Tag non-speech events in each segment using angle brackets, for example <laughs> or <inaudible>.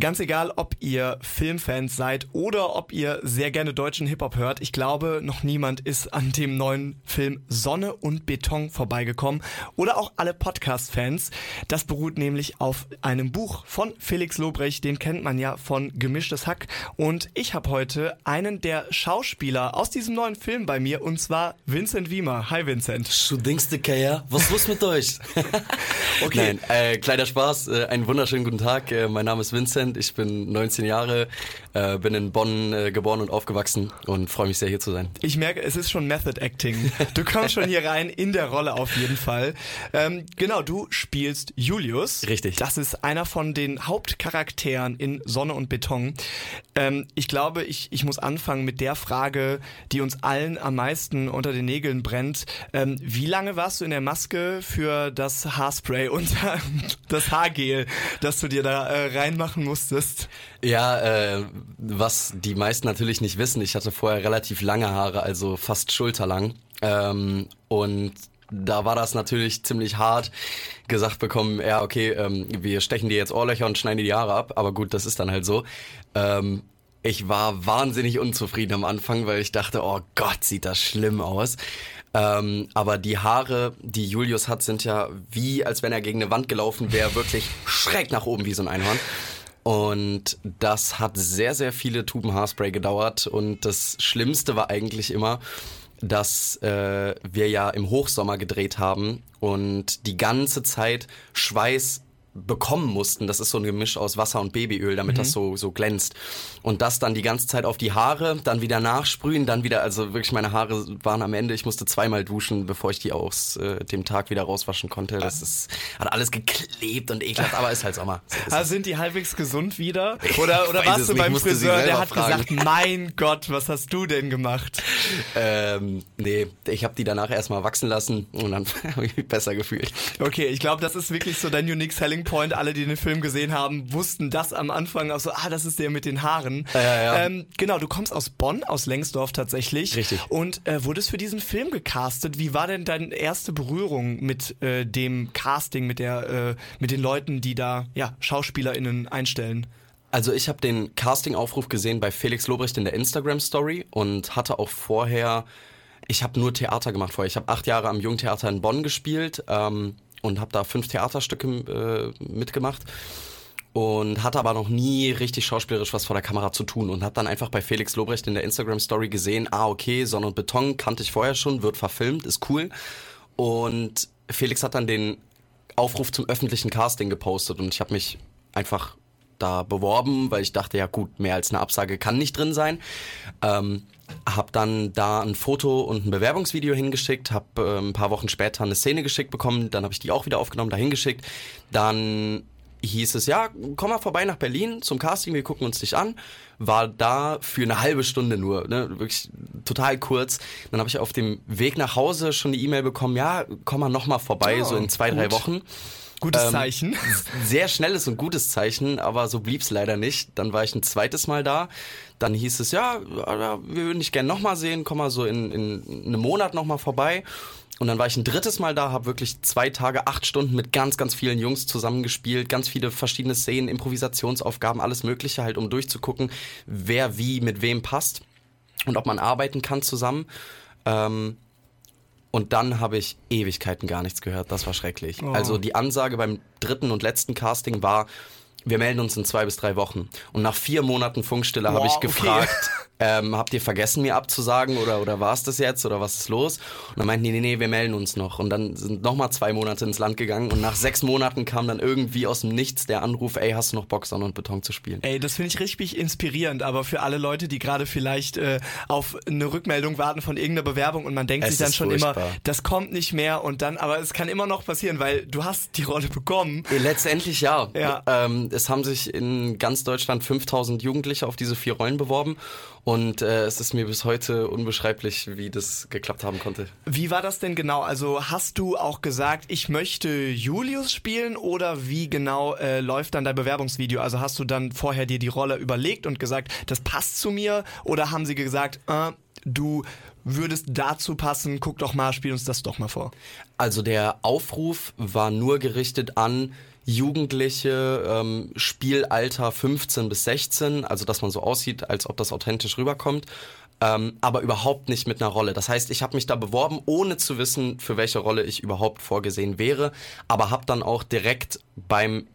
Ganz egal, ob ihr Filmfans seid oder ob ihr sehr gerne deutschen Hip-Hop hört, ich glaube, noch niemand ist an dem neuen Film Sonne und Beton vorbeigekommen. Oder auch alle Podcast-Fans. Das beruht nämlich auf einem Buch von Felix Lobrecht, den kennt man ja von Gemischtes Hack. Und ich habe heute einen der Schauspieler aus diesem neuen Film bei mir, und zwar Vincent Wiemer. Hi Vincent. Du denkst ja? Was ist los mit euch? <laughs> okay. Nein, äh, kleiner Spaß. Äh, einen wunderschönen guten Tag. Äh, mein Name ist Vincent. Vincent, ich bin 19 Jahre, äh, bin in Bonn äh, geboren und aufgewachsen und freue mich sehr hier zu sein. Ich merke, es ist schon Method Acting. Du kommst schon hier rein in der Rolle auf jeden Fall. Ähm, genau, du spielst Julius. Richtig. Das ist einer von den Hauptcharakteren in Sonne und Beton. Ähm, ich glaube, ich, ich muss anfangen mit der Frage, die uns allen am meisten unter den Nägeln brennt. Ähm, wie lange warst du in der Maske für das Haarspray und <laughs> das Haargel, das du dir da äh, reinmachen musst? Musstest? Ja, äh, was die meisten natürlich nicht wissen, ich hatte vorher relativ lange Haare, also fast schulterlang. Ähm, und da war das natürlich ziemlich hart gesagt bekommen, ja, okay, ähm, wir stechen dir jetzt Ohrlöcher und schneiden dir die Haare ab, aber gut, das ist dann halt so. Ähm, ich war wahnsinnig unzufrieden am Anfang, weil ich dachte, oh Gott, sieht das schlimm aus. Ähm, aber die Haare, die Julius hat, sind ja wie, als wenn er gegen eine Wand gelaufen wäre, wirklich schräg nach oben wie so ein Einhorn. Und das hat sehr, sehr viele Tuben Haarspray gedauert. Und das Schlimmste war eigentlich immer, dass äh, wir ja im Hochsommer gedreht haben und die ganze Zeit Schweiß bekommen mussten. Das ist so ein Gemisch aus Wasser und Babyöl, damit mhm. das so, so glänzt. Und das dann die ganze Zeit auf die Haare, dann wieder nachsprühen, dann wieder, also wirklich meine Haare waren am Ende, ich musste zweimal duschen, bevor ich die aus äh, dem Tag wieder rauswaschen konnte. Das ist, hat alles geklebt und ekelhaft, aber ist halt Sommer. So also sind die halbwegs gesund wieder? Oder, oder warst du beim Friseur, der hat fragen. gesagt, mein Gott, was hast du denn gemacht? Ähm, nee, ich habe die danach erstmal wachsen lassen und dann <laughs> habe ich mich besser gefühlt. Okay, ich glaube, das ist wirklich so dein Unique Selling Point, alle, die den Film gesehen haben, wussten das am Anfang auch so, ah, das ist der mit den Haaren. Ja, ja, ja. Ähm, genau, du kommst aus Bonn, aus Lengsdorf tatsächlich. Richtig. Und äh, wurdest für diesen Film gecastet. Wie war denn deine erste Berührung mit äh, dem Casting, mit der, äh, mit den Leuten, die da ja, SchauspielerInnen einstellen? Also ich habe den Casting-Aufruf gesehen bei Felix Lobrecht in der Instagram-Story und hatte auch vorher, ich habe nur Theater gemacht vorher. Ich habe acht Jahre am Jungtheater in Bonn gespielt. Ähm, und habe da fünf Theaterstücke äh, mitgemacht und hatte aber noch nie richtig schauspielerisch was vor der Kamera zu tun und habe dann einfach bei Felix Lobrecht in der Instagram Story gesehen, ah okay, Sonne und Beton kannte ich vorher schon, wird verfilmt, ist cool. Und Felix hat dann den Aufruf zum öffentlichen Casting gepostet und ich habe mich einfach da beworben, weil ich dachte, ja gut, mehr als eine Absage kann nicht drin sein. Ähm, hab dann da ein Foto und ein Bewerbungsvideo hingeschickt, hab äh, ein paar Wochen später eine Szene geschickt bekommen, dann habe ich die auch wieder aufgenommen, da hingeschickt. Dann hieß es, ja, komm mal vorbei nach Berlin zum Casting, wir gucken uns dich an. War da für eine halbe Stunde nur, ne? wirklich total kurz. Dann habe ich auf dem Weg nach Hause schon die E-Mail bekommen, ja, komm mal nochmal vorbei, oh, so in zwei, gut. drei Wochen. Gutes ähm, Zeichen. Sehr schnelles und gutes Zeichen, aber so blieb's leider nicht. Dann war ich ein zweites Mal da. Dann hieß es, ja, wir würden dich gerne nochmal sehen, komm mal so in, in einem Monat nochmal vorbei. Und dann war ich ein drittes Mal da, habe wirklich zwei Tage, acht Stunden mit ganz, ganz vielen Jungs zusammengespielt, ganz viele verschiedene Szenen, Improvisationsaufgaben, alles Mögliche halt, um durchzugucken, wer wie mit wem passt und ob man arbeiten kann zusammen. Ähm, und dann habe ich Ewigkeiten gar nichts gehört. Das war schrecklich. Oh. Also die Ansage beim dritten und letzten Casting war, wir melden uns in zwei bis drei Wochen. Und nach vier Monaten Funkstille wow, habe ich gefragt. <laughs> ähm, habt ihr vergessen, mir abzusagen oder, oder war es das jetzt oder was ist los? Und dann meinten die, nee, nee, wir melden uns noch. Und dann sind nochmal zwei Monate ins Land gegangen und nach sechs Monaten kam dann irgendwie aus dem Nichts der Anruf, ey, hast du noch Bock, Sonne und Beton zu spielen? Ey, das finde ich richtig inspirierend, aber für alle Leute, die gerade vielleicht äh, auf eine Rückmeldung warten von irgendeiner Bewerbung und man denkt es sich dann schon furchtbar. immer, das kommt nicht mehr und dann, aber es kann immer noch passieren, weil du hast die Rolle bekommen. Letztendlich ja. ja. Ähm, es haben sich in ganz Deutschland 5000 Jugendliche auf diese vier Rollen beworben und äh, es ist mir bis heute unbeschreiblich, wie das geklappt haben konnte. Wie war das denn genau? Also hast du auch gesagt, ich möchte Julius spielen oder wie genau äh, läuft dann dein Bewerbungsvideo? Also hast du dann vorher dir die Rolle überlegt und gesagt, das passt zu mir oder haben sie gesagt, äh, du würdest dazu passen, guck doch mal, spiel uns das doch mal vor. Also der Aufruf war nur gerichtet an Jugendliche, ähm, Spielalter 15 bis 16, also dass man so aussieht, als ob das authentisch rüberkommt, ähm, aber überhaupt nicht mit einer Rolle. Das heißt, ich habe mich da beworben, ohne zu wissen, für welche Rolle ich überhaupt vorgesehen wäre, aber habe dann auch direkt beim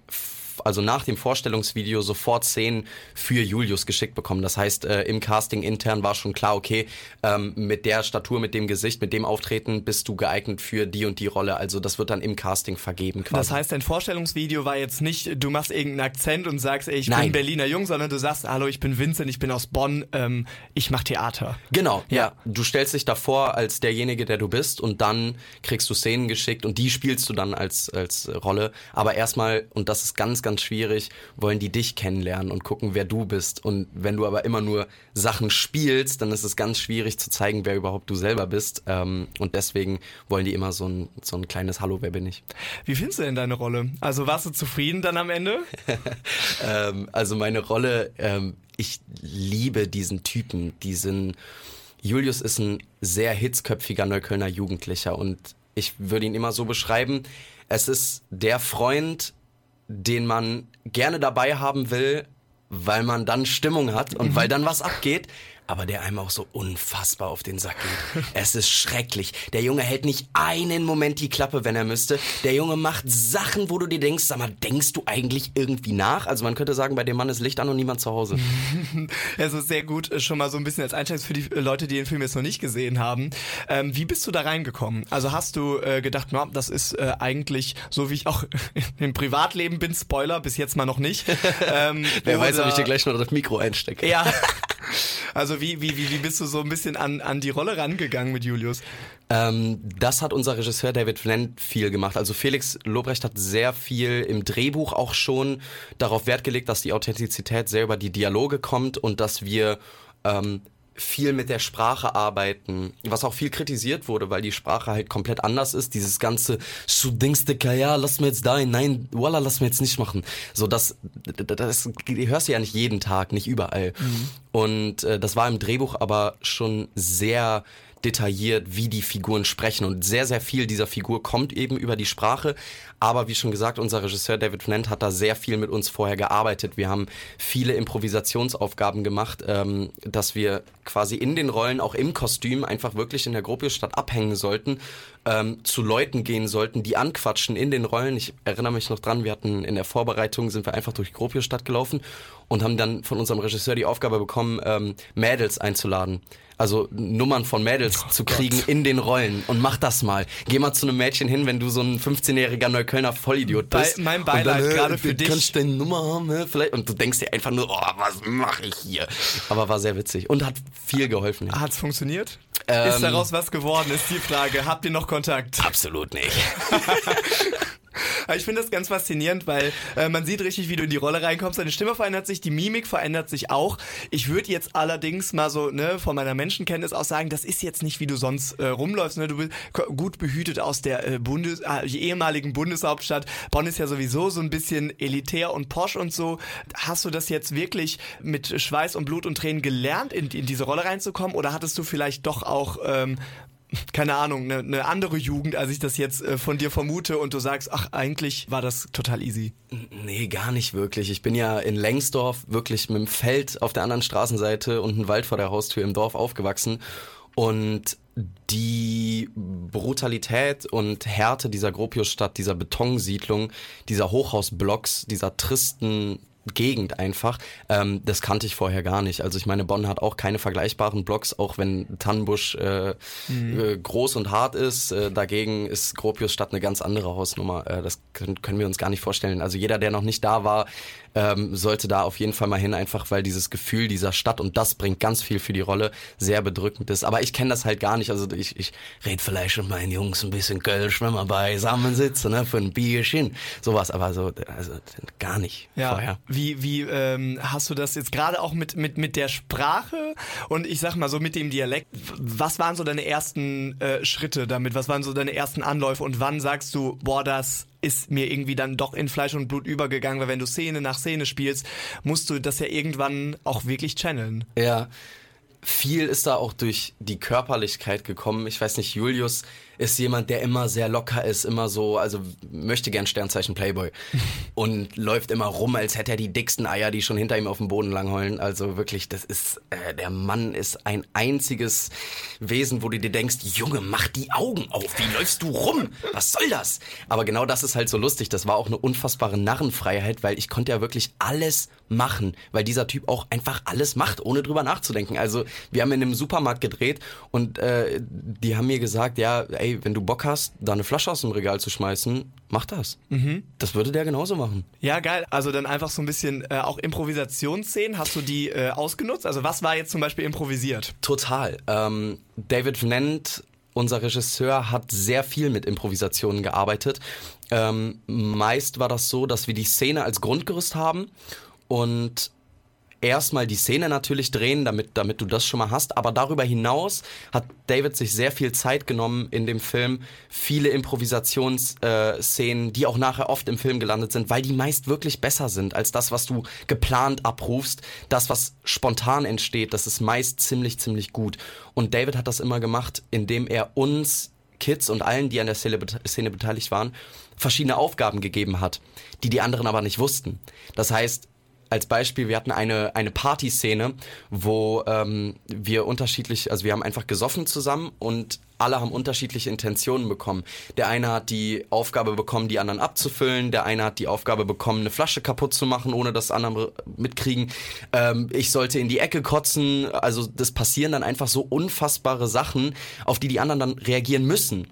also nach dem Vorstellungsvideo sofort Szenen für Julius geschickt bekommen. Das heißt, äh, im Casting intern war schon klar, okay, ähm, mit der Statur, mit dem Gesicht, mit dem Auftreten bist du geeignet für die und die Rolle. Also das wird dann im Casting vergeben quasi. Das heißt, dein Vorstellungsvideo war jetzt nicht, du machst irgendeinen Akzent und sagst, ey, ich Nein. bin Berliner Jung, sondern du sagst, hallo, ich bin Vincent, ich bin aus Bonn, ähm, ich mach Theater. Genau, ja. ja. Du stellst dich davor als derjenige, der du bist und dann kriegst du Szenen geschickt und die spielst du dann als, als Rolle. Aber erstmal, und das ist ganz, ganz schwierig, wollen die dich kennenlernen und gucken, wer du bist. Und wenn du aber immer nur Sachen spielst, dann ist es ganz schwierig zu zeigen, wer überhaupt du selber bist. Ähm, und deswegen wollen die immer so ein, so ein kleines Hallo, wer bin ich? Wie findest du denn deine Rolle? Also warst du zufrieden dann am Ende? <laughs> ähm, also meine Rolle, ähm, ich liebe diesen Typen, diesen Julius ist ein sehr hitzköpfiger Neuköllner Jugendlicher und ich würde ihn immer so beschreiben, es ist der Freund, den man gerne dabei haben will, weil man dann Stimmung hat und mhm. weil dann was abgeht, aber der einem auch so unfassbar auf den Sack geht. es ist schrecklich. Der Junge hält nicht einen Moment die Klappe, wenn er müsste. Der Junge macht Sachen, wo du dir denkst, sag mal, denkst du eigentlich irgendwie nach? Also man könnte sagen, bei dem Mann ist Licht an und niemand zu Hause. <laughs> also sehr gut, äh, schon mal so ein bisschen als Einstellung für die äh, Leute, die den Film jetzt noch nicht gesehen haben. Ähm, wie bist du da reingekommen? Also hast du äh, gedacht, na, das ist äh, eigentlich so, wie ich auch <laughs> im Privatleben bin, Spoiler, bis jetzt mal noch nicht. <laughs> Ähm, Wer weiß, ob ich dir gleich noch das Mikro einstecke. Ja. Also wie, wie, wie, wie bist du so ein bisschen an, an die Rolle rangegangen mit Julius? Ähm, das hat unser Regisseur David Flint viel gemacht. Also Felix Lobrecht hat sehr viel im Drehbuch auch schon darauf Wert gelegt, dass die Authentizität sehr über die Dialoge kommt und dass wir ähm, viel mit der Sprache arbeiten, was auch viel kritisiert wurde, weil die Sprache halt komplett anders ist. Dieses ganze, du denkst, ja, lass mir jetzt da hin, nein, voila, lass mir jetzt nicht machen. So, das, das, das hörst du ja nicht jeden Tag, nicht überall. Mhm. Und äh, das war im Drehbuch aber schon sehr detailliert, wie die Figuren sprechen. Und sehr, sehr viel dieser Figur kommt eben über die Sprache. Aber wie schon gesagt, unser Regisseur David Flint hat da sehr viel mit uns vorher gearbeitet. Wir haben viele Improvisationsaufgaben gemacht, ähm, dass wir quasi in den Rollen, auch im Kostüm, einfach wirklich in der Gropiusstadt abhängen sollten, ähm, zu Leuten gehen sollten, die anquatschen in den Rollen. Ich erinnere mich noch dran, wir hatten in der Vorbereitung, sind wir einfach durch Gropiusstadt gelaufen und haben dann von unserem Regisseur die Aufgabe bekommen, ähm, Mädels einzuladen also Nummern von Mädels oh zu kriegen Gott. in den Rollen und mach das mal. Geh mal zu einem Mädchen hin, wenn du so ein 15-jähriger Neuköllner Vollidiot bist. Bei, mein Beileid gerade für dich. Kannst du deine Nummer haben, ne? vielleicht und du denkst dir einfach nur, oh, was mache ich hier? Aber war sehr witzig und hat viel geholfen. Ja. Hat's funktioniert? Ähm, ist daraus was geworden, ist die Frage. Habt ihr noch Kontakt? Absolut nicht. <laughs> ich finde das ganz faszinierend, weil äh, man sieht richtig, wie du in die Rolle reinkommst. Deine Stimme verändert sich, die Mimik verändert sich auch. Ich würde jetzt allerdings mal so ne, von meiner Menschenkenntnis aus sagen, das ist jetzt nicht, wie du sonst äh, rumläufst. Ne? Du bist gut behütet aus der äh, Bundes äh, ehemaligen Bundeshauptstadt. Bonn ist ja sowieso so ein bisschen elitär und posch und so. Hast du das jetzt wirklich mit Schweiß und Blut und Tränen gelernt, in, in diese Rolle reinzukommen? Oder hattest du vielleicht doch auch ähm, keine Ahnung, eine, eine andere Jugend, als ich das jetzt äh, von dir vermute und du sagst, ach, eigentlich war das total easy. Nee, gar nicht wirklich. Ich bin ja in Lengsdorf wirklich mit dem Feld auf der anderen Straßenseite und einem Wald vor der Haustür im Dorf aufgewachsen und die Brutalität und Härte dieser Gropiusstadt, dieser Betonsiedlung, dieser Hochhausblocks, dieser tristen Gegend einfach. Ähm, das kannte ich vorher gar nicht. Also ich meine, Bonn hat auch keine vergleichbaren Blocks, auch wenn Tannenbusch äh, mhm. äh, groß und hart ist. Äh, dagegen ist Gropiusstadt eine ganz andere Hausnummer. Äh, das können, können wir uns gar nicht vorstellen. Also jeder, der noch nicht da war, ähm, sollte da auf jeden Fall mal hin, einfach weil dieses Gefühl dieser Stadt und das bringt ganz viel für die Rolle, sehr bedrückend ist. Aber ich kenne das halt gar nicht. Also ich, ich rede vielleicht mit meinen Jungs ein bisschen Kölsch, wenn wir beisammen sitzen, ne, für ein Bierchen, sowas, aber so, also gar nicht ja. vorher. Wie, wie ähm, hast du das jetzt gerade auch mit, mit, mit der Sprache und ich sag mal so mit dem Dialekt, was waren so deine ersten äh, Schritte damit? Was waren so deine ersten Anläufe und wann sagst du, boah, das ist mir irgendwie dann doch in Fleisch und Blut übergegangen, weil wenn du Szene nach Szene spielst, musst du das ja irgendwann auch wirklich channeln. Ja. Viel ist da auch durch die Körperlichkeit gekommen. Ich weiß nicht, Julius ist jemand, der immer sehr locker ist, immer so, also möchte gern Sternzeichen Playboy <laughs> und läuft immer rum, als hätte er die dicksten Eier, die schon hinter ihm auf dem Boden langheulen. Also wirklich, das ist, äh, der Mann ist ein einziges Wesen, wo du dir denkst, Junge, mach die Augen auf, wie läufst du rum? Was soll das? Aber genau das ist halt so lustig, das war auch eine unfassbare Narrenfreiheit, weil ich konnte ja wirklich alles machen, weil dieser Typ auch einfach alles macht, ohne drüber nachzudenken. Also wir haben in einem Supermarkt gedreht und äh, die haben mir gesagt, ja, ey, wenn du Bock hast, da eine Flasche aus dem Regal zu schmeißen, mach das. Mhm. Das würde der genauso machen. Ja, geil. Also dann einfach so ein bisschen äh, auch Improvisationsszenen. Hast du die äh, ausgenutzt? Also was war jetzt zum Beispiel improvisiert? Total. Ähm, David Vnent unser Regisseur hat sehr viel mit Improvisationen gearbeitet. Ähm, meist war das so, dass wir die Szene als Grundgerüst haben und erstmal die Szene natürlich drehen, damit, damit du das schon mal hast. Aber darüber hinaus hat David sich sehr viel Zeit genommen in dem Film, viele Improvisationsszenen, äh, die auch nachher oft im Film gelandet sind, weil die meist wirklich besser sind als das, was du geplant abrufst. Das, was spontan entsteht, das ist meist ziemlich, ziemlich gut. Und David hat das immer gemacht, indem er uns Kids und allen, die an der Szene, Szene beteiligt waren, verschiedene Aufgaben gegeben hat, die die anderen aber nicht wussten. Das heißt, als Beispiel, wir hatten eine, eine Partyszene, wo ähm, wir unterschiedlich, also wir haben einfach gesoffen zusammen und alle haben unterschiedliche Intentionen bekommen. Der eine hat die Aufgabe bekommen, die anderen abzufüllen. Der eine hat die Aufgabe bekommen, eine Flasche kaputt zu machen, ohne dass andere mitkriegen. Ähm, ich sollte in die Ecke kotzen. Also das passieren dann einfach so unfassbare Sachen, auf die die anderen dann reagieren müssen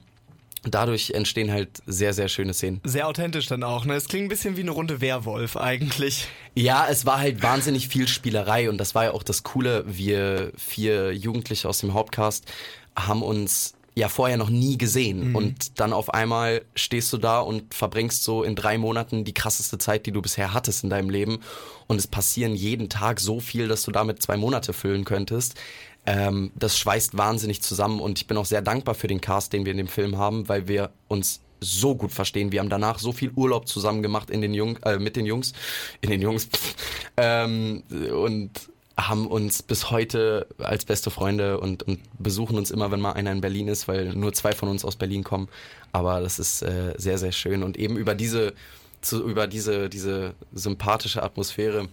dadurch entstehen halt sehr, sehr schöne Szenen. Sehr authentisch dann auch, ne? Es klingt ein bisschen wie eine Runde Werwolf eigentlich. Ja, es war halt wahnsinnig viel Spielerei und das war ja auch das Coole. Wir vier Jugendliche aus dem Hauptcast haben uns ja vorher noch nie gesehen. Mhm. Und dann auf einmal stehst du da und verbringst so in drei Monaten die krasseste Zeit, die du bisher hattest in deinem Leben. Und es passieren jeden Tag so viel, dass du damit zwei Monate füllen könntest. Ähm, das schweißt wahnsinnig zusammen und ich bin auch sehr dankbar für den Cast, den wir in dem Film haben, weil wir uns so gut verstehen. Wir haben danach so viel Urlaub zusammen gemacht in den Jung, äh, mit den Jungs, in den Jungs <laughs> ähm, und haben uns bis heute als beste Freunde und, und besuchen uns immer, wenn mal einer in Berlin ist, weil nur zwei von uns aus Berlin kommen. Aber das ist äh, sehr, sehr schön und eben über diese, zu, über diese, diese sympathische Atmosphäre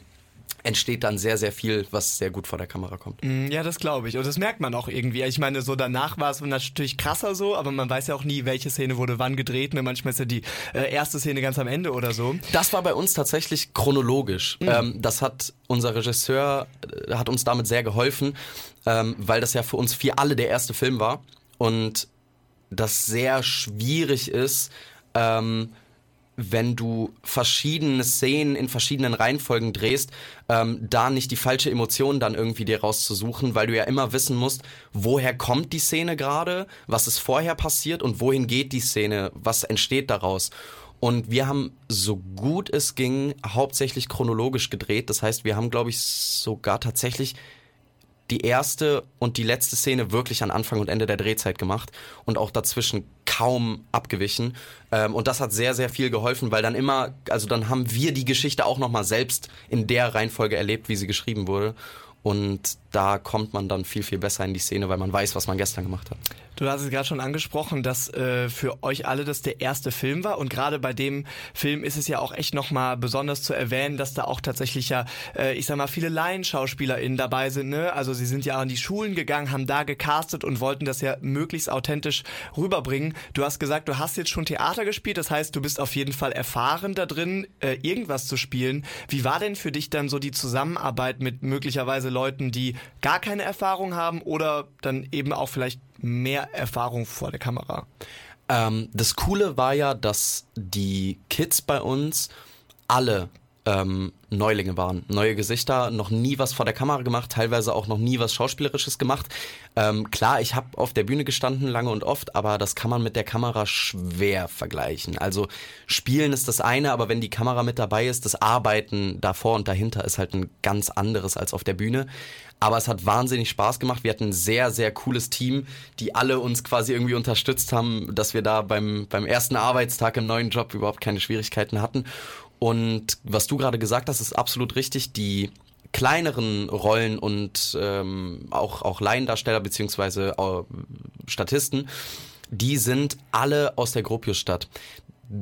entsteht dann sehr, sehr viel, was sehr gut vor der Kamera kommt. Mm, ja, das glaube ich. Und das merkt man auch irgendwie. Ich meine, so danach war es natürlich krasser so, aber man weiß ja auch nie, welche Szene wurde wann gedreht. Ne? Manchmal ist ja die äh, erste Szene ganz am Ende oder so. Das war bei uns tatsächlich chronologisch. Mhm. Ähm, das hat unser Regisseur, äh, hat uns damit sehr geholfen, ähm, weil das ja für uns vier alle der erste Film war. Und das sehr schwierig ist, ähm, wenn du verschiedene Szenen in verschiedenen Reihenfolgen drehst, ähm, da nicht die falsche Emotion dann irgendwie dir rauszusuchen, weil du ja immer wissen musst, woher kommt die Szene gerade, was ist vorher passiert und wohin geht die Szene, was entsteht daraus. Und wir haben so gut es ging hauptsächlich chronologisch gedreht. Das heißt, wir haben, glaube ich, sogar tatsächlich die erste und die letzte Szene wirklich an Anfang und Ende der Drehzeit gemacht und auch dazwischen kaum abgewichen. Ähm, und das hat sehr, sehr viel geholfen, weil dann immer, also dann haben wir die Geschichte auch nochmal selbst in der Reihenfolge erlebt, wie sie geschrieben wurde. Und da kommt man dann viel, viel besser in die Szene, weil man weiß, was man gestern gemacht hat. Du hast es gerade schon angesprochen, dass äh, für euch alle das der erste Film war und gerade bei dem Film ist es ja auch echt nochmal besonders zu erwähnen, dass da auch tatsächlich ja, äh, ich sag mal, viele LaienschauspielerInnen dabei sind. Ne? Also sie sind ja an die Schulen gegangen, haben da gecastet und wollten das ja möglichst authentisch rüberbringen. Du hast gesagt, du hast jetzt schon Theater gespielt, das heißt, du bist auf jeden Fall erfahren da drin, äh, irgendwas zu spielen. Wie war denn für dich dann so die Zusammenarbeit mit möglicherweise Leuten, die gar keine Erfahrung haben oder dann eben auch vielleicht mehr Erfahrung vor der Kamera. Ähm, das Coole war ja, dass die Kids bei uns alle ähm, Neulinge waren, neue Gesichter, noch nie was vor der Kamera gemacht, teilweise auch noch nie was Schauspielerisches gemacht. Ähm, klar, ich habe auf der Bühne gestanden, lange und oft, aber das kann man mit der Kamera schwer vergleichen. Also spielen ist das eine, aber wenn die Kamera mit dabei ist, das Arbeiten davor und dahinter ist halt ein ganz anderes als auf der Bühne. Aber es hat wahnsinnig Spaß gemacht. Wir hatten ein sehr, sehr cooles Team, die alle uns quasi irgendwie unterstützt haben, dass wir da beim, beim ersten Arbeitstag im neuen Job überhaupt keine Schwierigkeiten hatten. Und was du gerade gesagt hast, ist absolut richtig. Die kleineren Rollen und ähm, auch, auch Laiendarsteller beziehungsweise äh, Statisten, die sind alle aus der Gropiusstadt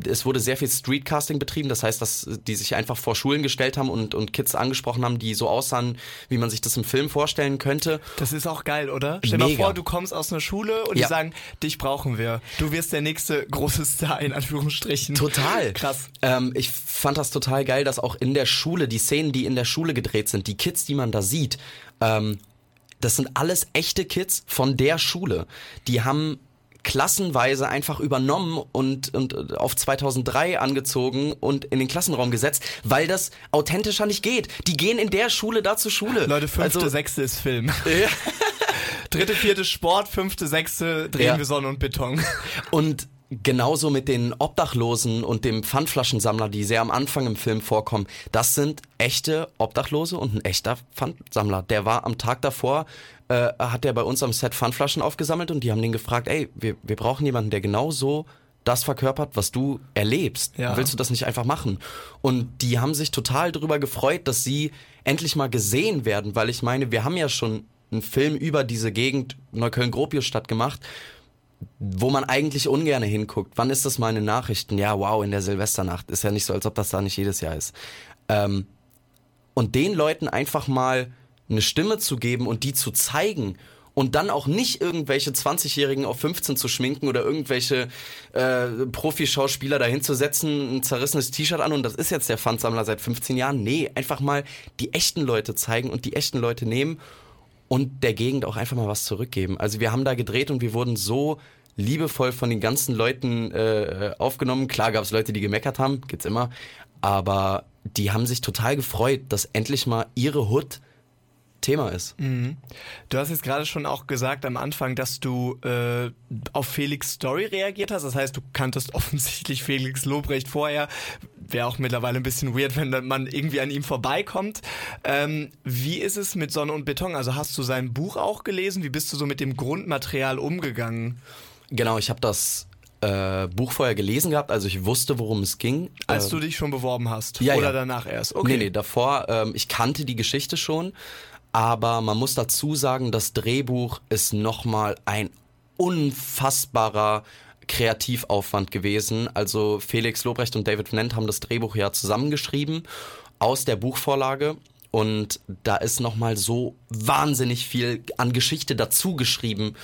es wurde sehr viel Streetcasting betrieben, das heißt, dass die sich einfach vor Schulen gestellt haben und, und Kids angesprochen haben, die so aussahen, wie man sich das im Film vorstellen könnte. Das ist auch geil, oder? Stell dir mal vor, du kommst aus einer Schule und ja. die sagen, dich brauchen wir. Du wirst der nächste große Star, in Anführungsstrichen. Total. Krass. Ähm, ich fand das total geil, dass auch in der Schule, die Szenen, die in der Schule gedreht sind, die Kids, die man da sieht, ähm, das sind alles echte Kids von der Schule. Die haben klassenweise einfach übernommen und, und auf 2003 angezogen und in den Klassenraum gesetzt, weil das authentischer nicht geht. Die gehen in der Schule da zur Schule. Leute, fünfte, also, sechste ist Film. Ja. <laughs> <laughs> Dritte, vierte Sport, fünfte, sechste drehen ja. wir Sonne und Beton. Und genauso mit den Obdachlosen und dem Pfandflaschensammler, die sehr am Anfang im Film vorkommen. Das sind echte Obdachlose und ein echter Pfandsammler. Der war am Tag davor äh, hat er bei uns am Set Pfandflaschen aufgesammelt und die haben den gefragt, ey, wir, wir brauchen jemanden, der genau so das verkörpert, was du erlebst. Ja. Willst du das nicht einfach machen? Und die haben sich total darüber gefreut, dass sie endlich mal gesehen werden, weil ich meine, wir haben ja schon einen Film über diese Gegend Neukölln-Gropiusstadt gemacht, wo man eigentlich ungern hinguckt. Wann ist das mal in den Nachrichten? Ja, wow, in der Silvesternacht. Ist ja nicht so, als ob das da nicht jedes Jahr ist. Ähm, und den Leuten einfach mal eine Stimme zu geben und die zu zeigen und dann auch nicht irgendwelche 20-Jährigen auf 15 zu schminken oder irgendwelche äh, Profischauspieler dahin zu setzen, ein zerrissenes T-Shirt an und das ist jetzt der Pfandsammler seit 15 Jahren. Nee, einfach mal die echten Leute zeigen und die echten Leute nehmen und der Gegend auch einfach mal was zurückgeben. Also wir haben da gedreht und wir wurden so liebevoll von den ganzen Leuten äh, aufgenommen. Klar gab es Leute, die gemeckert haben, gibt's immer, aber die haben sich total gefreut, dass endlich mal ihre Hood Thema ist. Mhm. Du hast jetzt gerade schon auch gesagt am Anfang, dass du äh, auf Felix Story reagiert hast. Das heißt, du kanntest <laughs> offensichtlich Felix Lobrecht vorher. Wäre auch mittlerweile ein bisschen weird, wenn man irgendwie an ihm vorbeikommt. Ähm, wie ist es mit Sonne und Beton? Also hast du sein Buch auch gelesen? Wie bist du so mit dem Grundmaterial umgegangen? Genau, ich habe das äh, Buch vorher gelesen gehabt, also ich wusste, worum es ging. Als äh, du dich schon beworben hast? Ja, Oder ja. danach erst? Okay. Nee, nee, davor, ähm, ich kannte die Geschichte schon, aber man muss dazu sagen, das Drehbuch ist nochmal ein unfassbarer Kreativaufwand gewesen. Also Felix Lobrecht und David Vnent haben das Drehbuch ja zusammengeschrieben aus der Buchvorlage und da ist nochmal so wahnsinnig viel an Geschichte dazu geschrieben.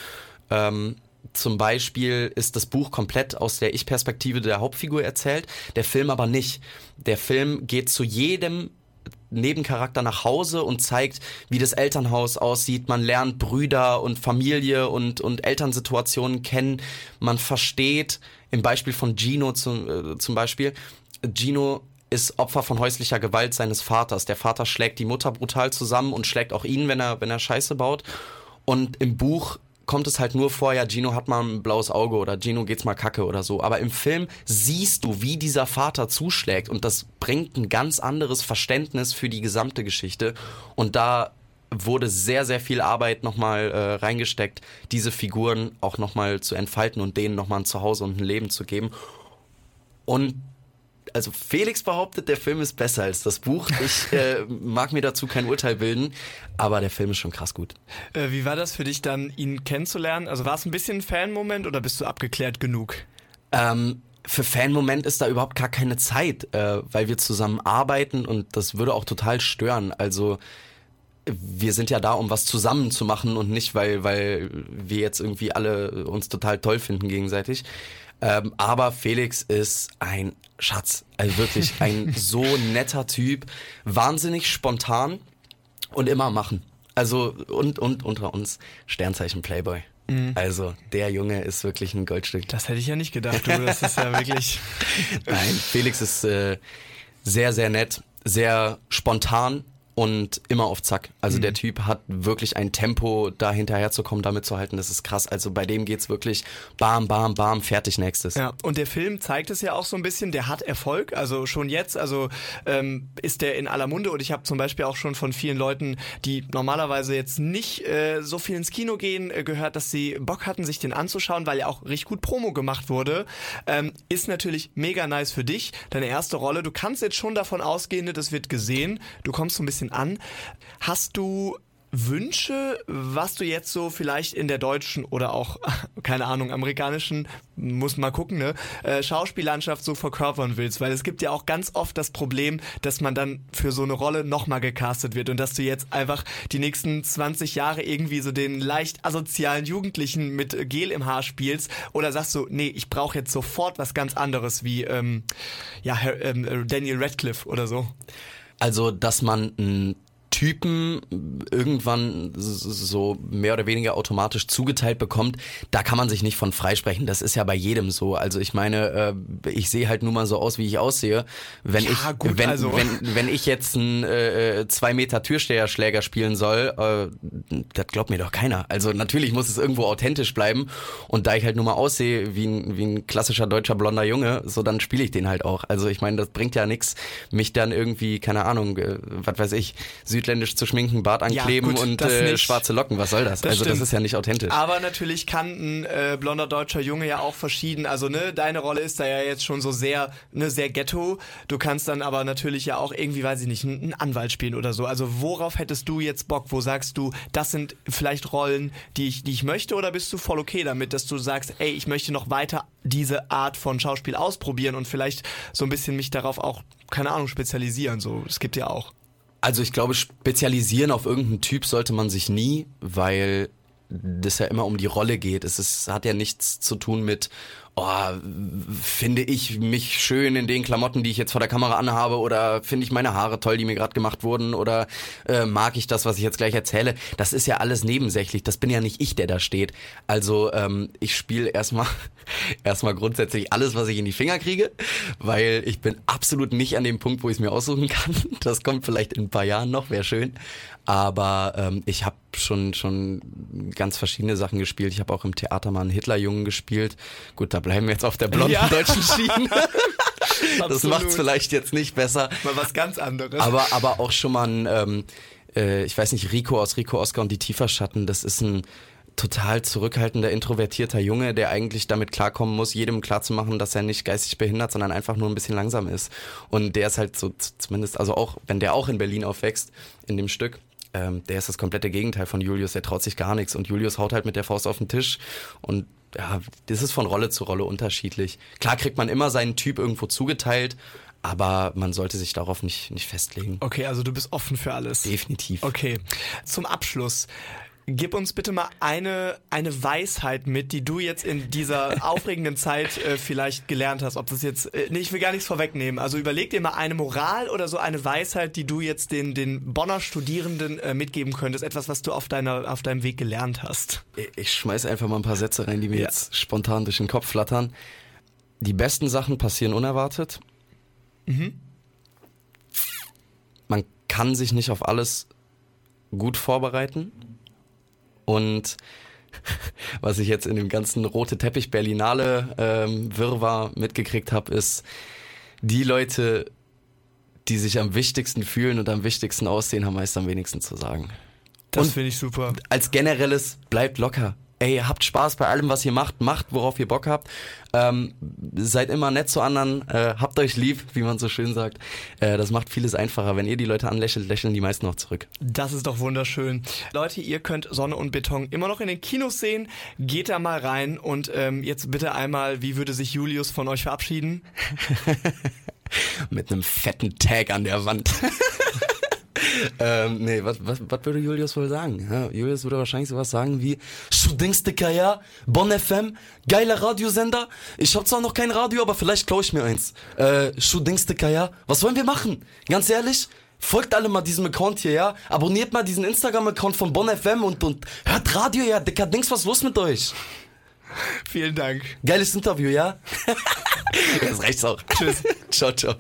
Ähm, zum Beispiel ist das Buch komplett aus der Ich-Perspektive der Hauptfigur erzählt, der Film aber nicht. Der Film geht zu jedem Nebencharakter nach Hause und zeigt, wie das Elternhaus aussieht. Man lernt Brüder und Familie und, und Elternsituationen kennen. Man versteht, im Beispiel von Gino zum, äh, zum Beispiel, Gino ist Opfer von häuslicher Gewalt seines Vaters. Der Vater schlägt die Mutter brutal zusammen und schlägt auch ihn, wenn er, wenn er Scheiße baut. Und im Buch kommt es halt nur vor, ja, Gino hat mal ein blaues Auge oder Gino geht's mal kacke oder so. Aber im Film siehst du, wie dieser Vater zuschlägt und das bringt ein ganz anderes Verständnis für die gesamte Geschichte. Und da wurde sehr, sehr viel Arbeit nochmal äh, reingesteckt, diese Figuren auch nochmal zu entfalten und denen nochmal ein Zuhause und ein Leben zu geben. Und also Felix behauptet, der Film ist besser als das Buch. Ich <laughs> äh, mag mir dazu kein Urteil bilden, aber der Film ist schon krass gut. Äh, wie war das für dich dann, ihn kennenzulernen? Also war es ein bisschen ein Fan-Moment oder bist du abgeklärt genug? Ähm, für Fan-Moment ist da überhaupt gar keine Zeit, äh, weil wir zusammen arbeiten und das würde auch total stören. Also wir sind ja da, um was zusammen zu machen und nicht, weil, weil wir jetzt irgendwie alle uns total toll finden gegenseitig. Ähm, aber Felix ist ein Schatz. Also wirklich ein <laughs> so netter Typ. Wahnsinnig spontan und immer machen. Also, und, und unter uns Sternzeichen Playboy. Mhm. Also, der Junge ist wirklich ein Goldstück. Das hätte ich ja nicht gedacht, du. Das ist ja <laughs> wirklich. Nein, Felix ist äh, sehr, sehr nett, sehr spontan, und immer auf Zack. Also mhm. der Typ hat wirklich ein Tempo, da hinterherzukommen, damit zu halten, das ist krass. Also bei dem geht's wirklich bam, bam, bam, fertig nächstes. Ja, und der Film zeigt es ja auch so ein bisschen, der hat Erfolg, also schon jetzt, also ähm, ist der in aller Munde und ich habe zum Beispiel auch schon von vielen Leuten, die normalerweise jetzt nicht äh, so viel ins Kino gehen, äh, gehört, dass sie Bock hatten, sich den anzuschauen, weil ja auch richtig gut Promo gemacht wurde. Ähm, ist natürlich mega nice für dich, deine erste Rolle. Du kannst jetzt schon davon ausgehen, das wird gesehen. Du kommst so ein bisschen bisschen an. Hast du Wünsche, was du jetzt so vielleicht in der deutschen oder auch, <laughs> keine Ahnung, amerikanischen, muss mal gucken, ne, äh, Schauspiellandschaft so verkörpern willst? Weil es gibt ja auch ganz oft das Problem, dass man dann für so eine Rolle nochmal gecastet wird und dass du jetzt einfach die nächsten 20 Jahre irgendwie so den leicht asozialen Jugendlichen mit Gel im Haar spielst oder sagst du, nee, ich brauche jetzt sofort was ganz anderes wie ähm, ja, ähm, Daniel Radcliffe oder so? Also, dass man ein Typen irgendwann so mehr oder weniger automatisch zugeteilt bekommt, da kann man sich nicht von freisprechen. Das ist ja bei jedem so. Also ich meine, äh, ich sehe halt nun mal so aus, wie ich aussehe. Wenn ja, ich, gut, wenn, also. wenn, wenn ich jetzt einen äh, zwei Meter Türsteherschläger spielen soll, äh, das glaubt mir doch keiner. Also natürlich muss es irgendwo authentisch bleiben. Und da ich halt nun mal aussehe wie ein, wie ein klassischer deutscher blonder Junge, so dann spiele ich den halt auch. Also ich meine, das bringt ja nichts, mich dann irgendwie, keine Ahnung, äh, was weiß ich, südländisch zu schminken, Bart ankleben ja, gut, und äh, schwarze Locken. Was soll das? das also stimmt. das ist ja nicht authentisch. Aber natürlich kann ein äh, blonder deutscher Junge ja auch verschieden. Also ne, deine Rolle ist da ja jetzt schon so sehr, ne, sehr Ghetto. Du kannst dann aber natürlich ja auch irgendwie, weiß ich nicht, einen Anwalt spielen oder so. Also worauf hättest du jetzt Bock? Wo sagst du, das sind vielleicht Rollen, die ich, die ich möchte, oder bist du voll okay damit, dass du sagst, ey, ich möchte noch weiter diese Art von Schauspiel ausprobieren und vielleicht so ein bisschen mich darauf auch keine Ahnung, spezialisieren. So, es gibt ja auch. Also ich glaube, spezialisieren auf irgendeinen Typ sollte man sich nie, weil das ja immer um die Rolle geht. Es ist, hat ja nichts zu tun mit, oh, finde ich mich schön in den Klamotten, die ich jetzt vor der Kamera anhabe oder finde ich meine Haare toll, die mir gerade gemacht wurden oder äh, mag ich das, was ich jetzt gleich erzähle. Das ist ja alles nebensächlich. Das bin ja nicht ich, der da steht. Also ähm, ich spiele erstmal <laughs> erstmal grundsätzlich alles, was ich in die Finger kriege, weil ich bin absolut nicht an dem Punkt, wo ich es mir aussuchen kann. Das kommt vielleicht in ein paar Jahren noch, wäre schön. Aber ähm, ich habe schon schon ganz verschiedene Sachen gespielt. Ich habe auch im Theater mal einen Hitlerjungen gespielt. Gut, da bleiben wir jetzt auf der blonden ja. deutschen Schiene. <laughs> das macht es vielleicht jetzt nicht besser. Mal was ganz anderes. Aber aber auch schon mal ein, ähm, äh, ich weiß nicht, Rico aus Rico Oscar und die Tieferschatten. Das ist ein total zurückhaltender, introvertierter Junge, der eigentlich damit klarkommen muss, jedem klarzumachen, dass er nicht geistig behindert, sondern einfach nur ein bisschen langsam ist. Und der ist halt so zumindest, also auch, wenn der auch in Berlin aufwächst, in dem Stück, ähm, der ist das komplette Gegenteil von Julius, der traut sich gar nichts. Und Julius haut halt mit der Faust auf den Tisch und ja, das ist von Rolle zu Rolle unterschiedlich. Klar kriegt man immer seinen Typ irgendwo zugeteilt, aber man sollte sich darauf nicht, nicht festlegen. Okay, also du bist offen für alles. Definitiv. Okay. Zum Abschluss. Gib uns bitte mal eine, eine Weisheit mit, die du jetzt in dieser <laughs> aufregenden Zeit äh, vielleicht gelernt hast. Ob das jetzt, äh, nee, ich will gar nichts vorwegnehmen. Also überleg dir mal eine Moral oder so eine Weisheit, die du jetzt den, den Bonner Studierenden äh, mitgeben könntest. Etwas, was du auf, deiner, auf deinem Weg gelernt hast. Ich schmeiß einfach mal ein paar Sätze rein, die mir ja. jetzt spontan durch den Kopf flattern. Die besten Sachen passieren unerwartet. Mhm. Man kann sich nicht auf alles gut vorbereiten. Und <laughs> was ich jetzt in dem ganzen rote Teppich Berlinale ähm, Wirrwarr mitgekriegt habe, ist die Leute, die sich am wichtigsten fühlen und am wichtigsten aussehen, haben meist am wenigsten zu sagen. Das finde ich super. Als generelles bleibt locker ey, habt Spaß bei allem, was ihr macht, macht, worauf ihr Bock habt. Ähm, seid immer nett zu anderen, äh, habt euch lieb, wie man so schön sagt. Äh, das macht vieles einfacher. Wenn ihr die Leute anlächelt, lächeln die meisten noch zurück. Das ist doch wunderschön. Leute, ihr könnt Sonne und Beton immer noch in den Kinos sehen. Geht da mal rein und ähm, jetzt bitte einmal, wie würde sich Julius von euch verabschieden? <laughs> Mit einem fetten Tag an der Wand. <laughs> ähm, nee, was, was, was würde Julius wohl sagen? Ja, Julius würde wahrscheinlich sowas sagen wie, Studingsticker, ja, Bonn FM, geiler Radiosender. Ich habe zwar noch kein Radio, aber vielleicht klaue ich mir eins. Äh, Studingsticker, ja, was wollen wir machen? Ganz ehrlich, Folgt alle mal diesem Account hier, ja? Abonniert mal diesen Instagram-Account von Bonn FM und, und hört Radio, ja? Dicker, Dings, was los mit euch? Vielen Dank. Geiles Interview, ja? <laughs> das reicht's auch. Tschüss. ciao, ciao.